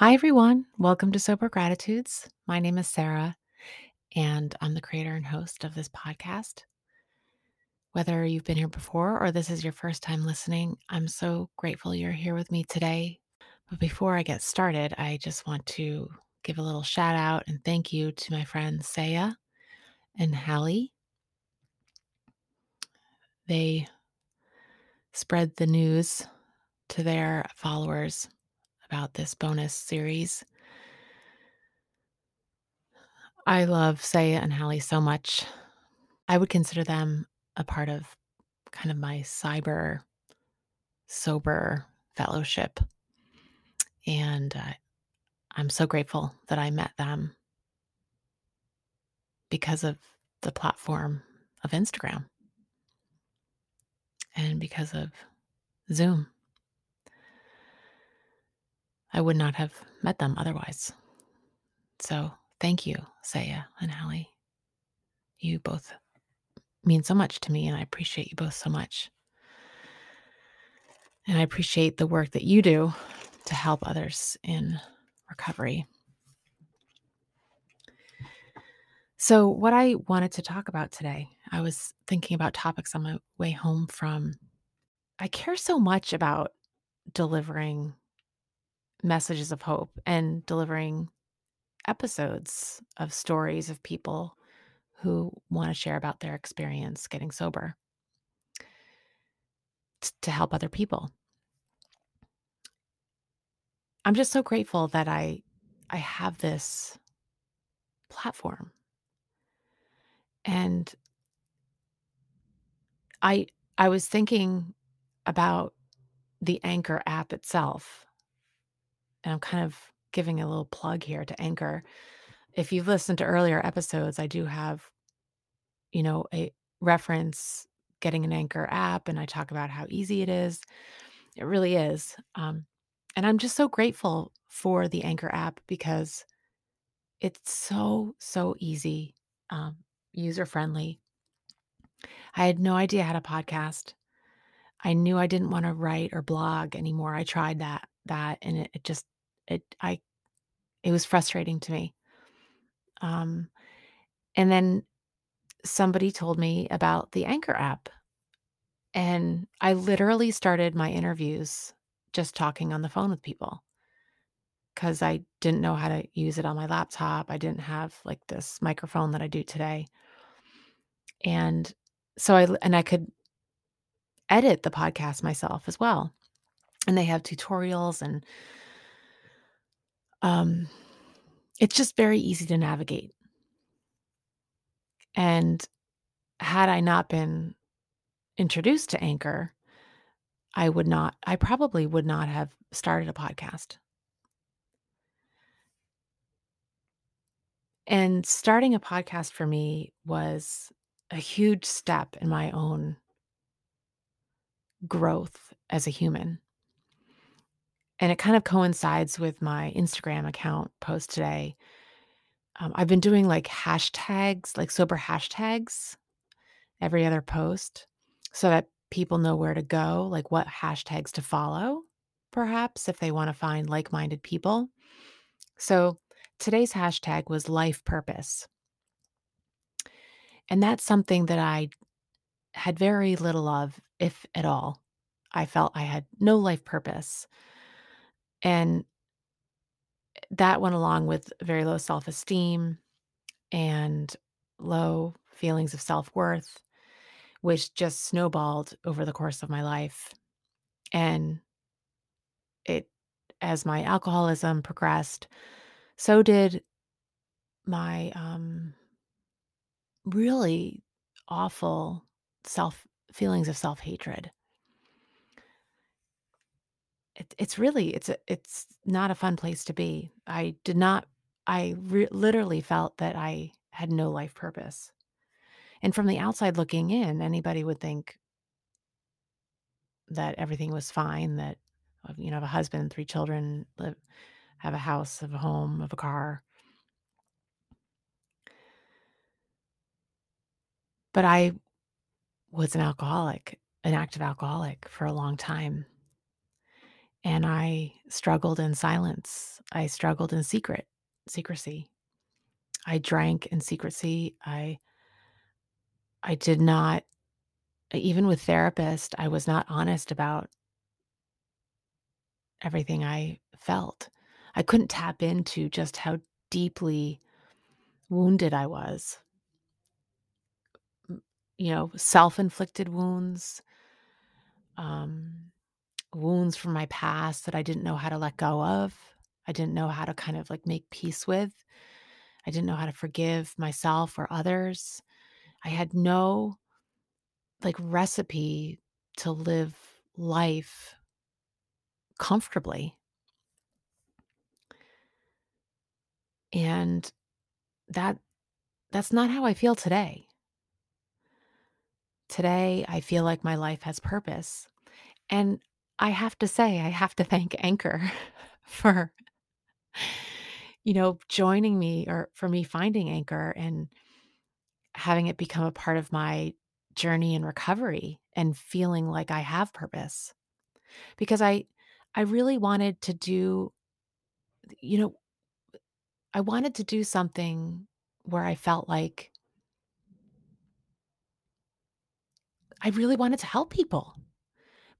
Hi, everyone. Welcome to Sober Gratitudes. My name is Sarah, and I'm the creator and host of this podcast. Whether you've been here before or this is your first time listening, I'm so grateful you're here with me today. But before I get started, I just want to give a little shout out and thank you to my friends Saya and Hallie. They spread the news to their followers about this bonus series. I love Saya and Hallie so much. I would consider them a part of kind of my cyber sober fellowship. And uh, I'm so grateful that I met them because of the platform of Instagram and because of Zoom. I would not have met them otherwise. So thank you, Saya and Hallie. You both mean so much to me, and I appreciate you both so much. And I appreciate the work that you do to help others in recovery. So, what I wanted to talk about today, I was thinking about topics on my way home from. I care so much about delivering messages of hope and delivering episodes of stories of people who want to share about their experience getting sober to help other people. I'm just so grateful that I I have this platform. And I I was thinking about the Anchor app itself. And I'm kind of giving a little plug here to Anchor. If you've listened to earlier episodes, I do have you know, a reference getting an Anchor app and I talk about how easy it is. It really is. Um, and I'm just so grateful for the Anchor app because it's so, so easy, um, user friendly. I had no idea how to podcast. I knew I didn't want to write or blog anymore. I tried that, that, and it, it just, it, I, it was frustrating to me. Um, and then somebody told me about the Anchor app. And I literally started my interviews just talking on the phone with people because I didn't know how to use it on my laptop. I didn't have like this microphone that I do today. And so I, and I could edit the podcast myself as well. And they have tutorials and um, it's just very easy to navigate. And had I not been introduced to Anchor, I would not, I probably would not have started a podcast. And starting a podcast for me was a huge step in my own growth as a human. And it kind of coincides with my Instagram account post today. Um, I've been doing like hashtags, like sober hashtags every other post so that people know where to go, like what hashtags to follow, perhaps if they want to find like minded people. So today's hashtag was life purpose. And that's something that I had very little of, if at all. I felt I had no life purpose. And that went along with very low self esteem and low feelings of self worth, which just snowballed over the course of my life. And it, as my alcoholism progressed, so did my um, really awful self feelings of self hatred. It, it's really it's a it's not a fun place to be. I did not. I re- literally felt that I had no life purpose. And from the outside looking in, anybody would think that everything was fine. That uh, you know, have a husband, three children, live, have a house, have a home, have a car. But I was an alcoholic, an active alcoholic for a long time. And I struggled in silence I struggled in secret secrecy. I drank in secrecy. I I did not even with therapist, I was not honest about everything I felt. I couldn't tap into just how deeply wounded I was. You know, self-inflicted wounds, um, wounds from my past that I didn't know how to let go of. I didn't know how to kind of, like, make peace with. I didn't know how to forgive myself or others. I had no, like, recipe to live life comfortably. And that that's not how I feel today. Today, I feel like my life has purpose, and I have to say, I have to thank Anchor for you know, joining me or for me finding Anchor and having it become a part of my journey in recovery and feeling like I have purpose. Because I I really wanted to do you know, I wanted to do something where I felt like I really wanted to help people,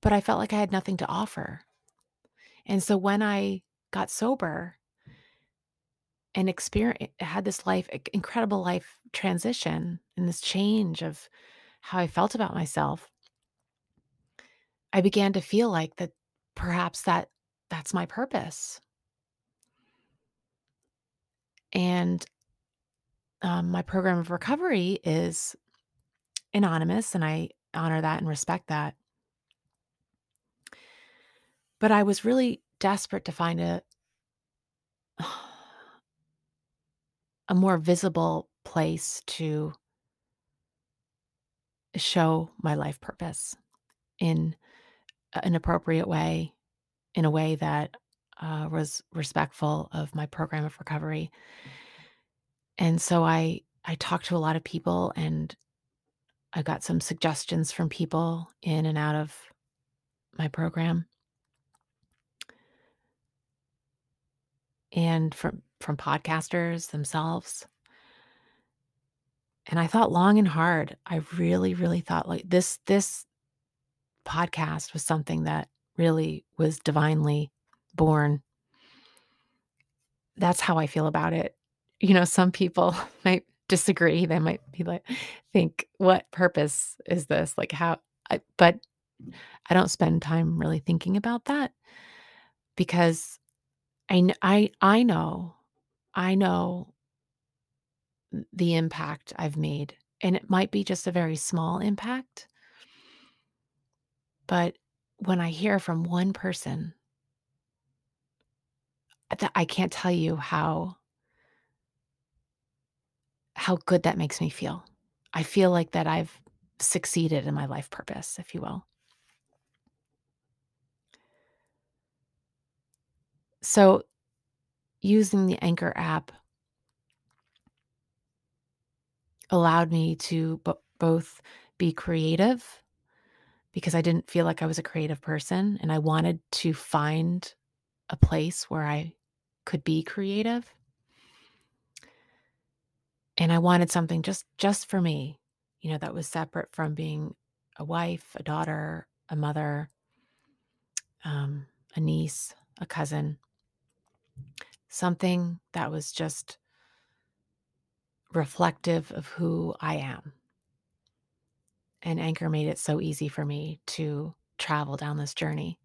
but I felt like I had nothing to offer. And so when I got sober and exper had this life incredible life transition and this change of how I felt about myself I began to feel like that perhaps that that's my purpose. And, um, my program of recovery is anonymous, and I honor that and respect that. But I was really desperate to find a a more visible place to show my life purpose in an appropriate way, in a way that, uh, was respectful of my program of recovery. And so I I talked to a lot of people, and I got some suggestions from people in and out of my program. And from from podcasters themselves. And I thought long and hard. I really, really thought, like, this this podcast was something that really was divinely born. That's how I feel about it. You know, some people might disagree. They might be like think, "What purpose is this?" Like, how I but I don't spend time really thinking about that because I I I know I know the impact I've made, and it might be just a very small impact but when I hear from one person I can't tell you how how good that makes me feel. I feel like that I've succeeded in my life purpose, if you will. So, using the Anchor app allowed me to bo both be creative because I didn't feel like I was a creative person, and I wanted to find a place where I could be creative. And I wanted something just just for me, you know, that was separate from being a wife, a daughter, a mother um, a niece, a cousin. Something that was just reflective of who I am. And Anchor made it so easy for me to travel down this journey.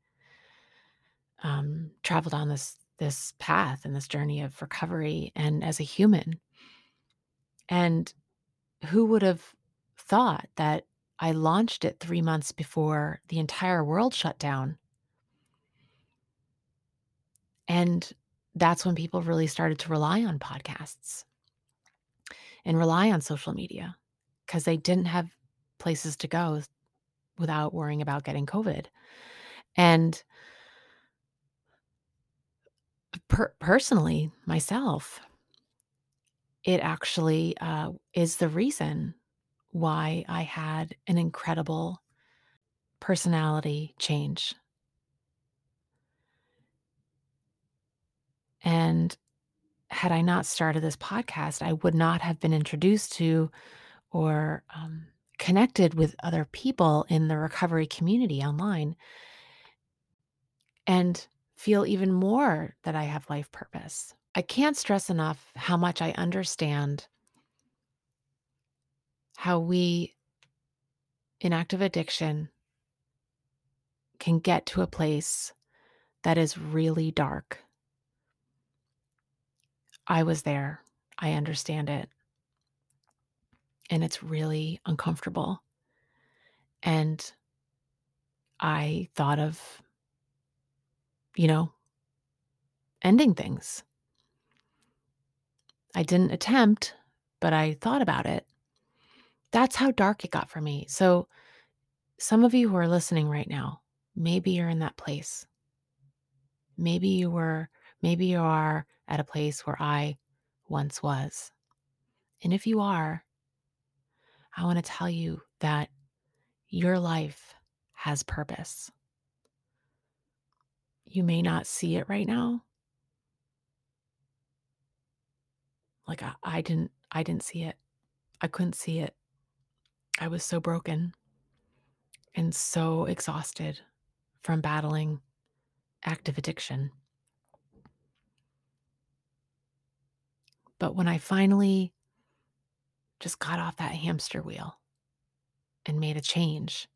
Um, travel down this this path and this journey of recovery and as a human. And who would have thought that I launched it 3 months before the entire world shut down? And that's when people really started to rely on podcasts and rely on social media because they didn't have places to go without worrying about getting COVID. And per personally, myself it actually, uh, is the reason why I had an incredible personality change. And had I not started this podcast, I would not have been introduced to or um, connected with other people in the recovery community online and feel even more that I have life purpose. I can't stress enough how much I understand how we in active addiction can get to a place that is really dark. I was there. I understand it. And it's really uncomfortable. And I thought of, you know, ending things. I didn't attempt, but I thought about it. That's how dark it got for me. So, some of you who are listening right now, maybe you're in that place. Maybe you were, maybe you are at a place where I once was. And if you are, I want to tell you that your life has purpose. You may not see it right now. Like I, I didn't I didn't see it. I couldn't see it. I was so broken and so exhausted from battling active addiction. But when I finally just got off that hamster wheel and made a change,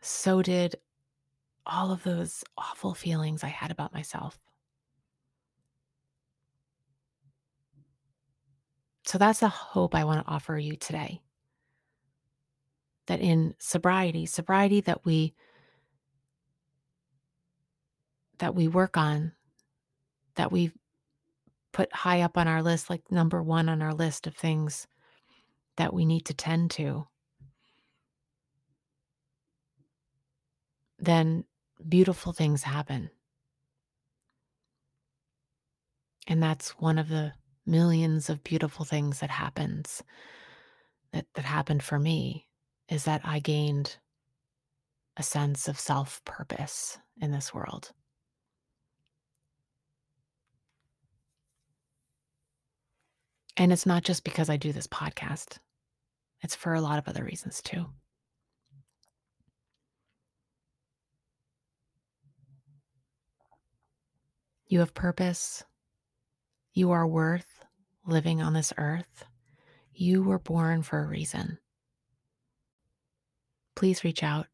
so did all of those awful feelings I had about myself. So that's a hope I want to offer you today. That in sobriety, sobriety that we that we work on, that we put high up on our list, like number one on our list of things that we need to tend to, then beautiful things happen. And that's one of the millions of beautiful things that happens that that happened for me is that I gained a sense of self purpose in this world. And it's not just because I do this podcast, it's for a lot of other reasons too. You have purpose. You are worth living on this earth. You were born for a reason. Please reach out.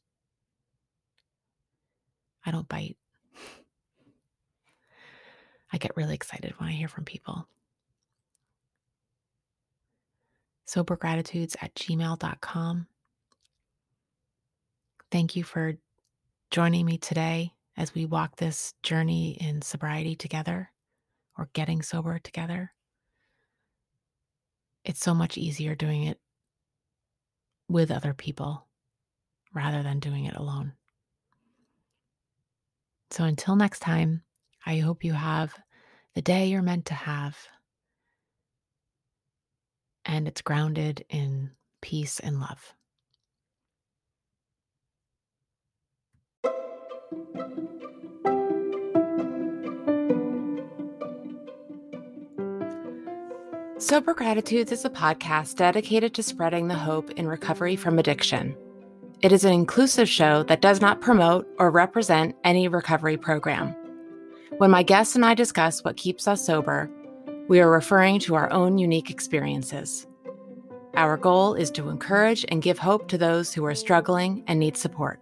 I don't bite. I get really excited when I hear from people. Sobergratitudes at gmail.com. Thank you for joining me today as we walk this journey in sobriety together or getting sober together. It's so much easier doing it with other people rather than doing it alone. So until next time, I hope you have the day you're meant to have and it's grounded in peace and love. Sober Gratitudes is a podcast dedicated to spreading the hope in recovery from addiction. It is an inclusive show that does not promote or represent any recovery program. When my guests and I discuss what keeps us sober, we are referring to our own unique experiences. Our goal is to encourage and give hope to those who are struggling and need support.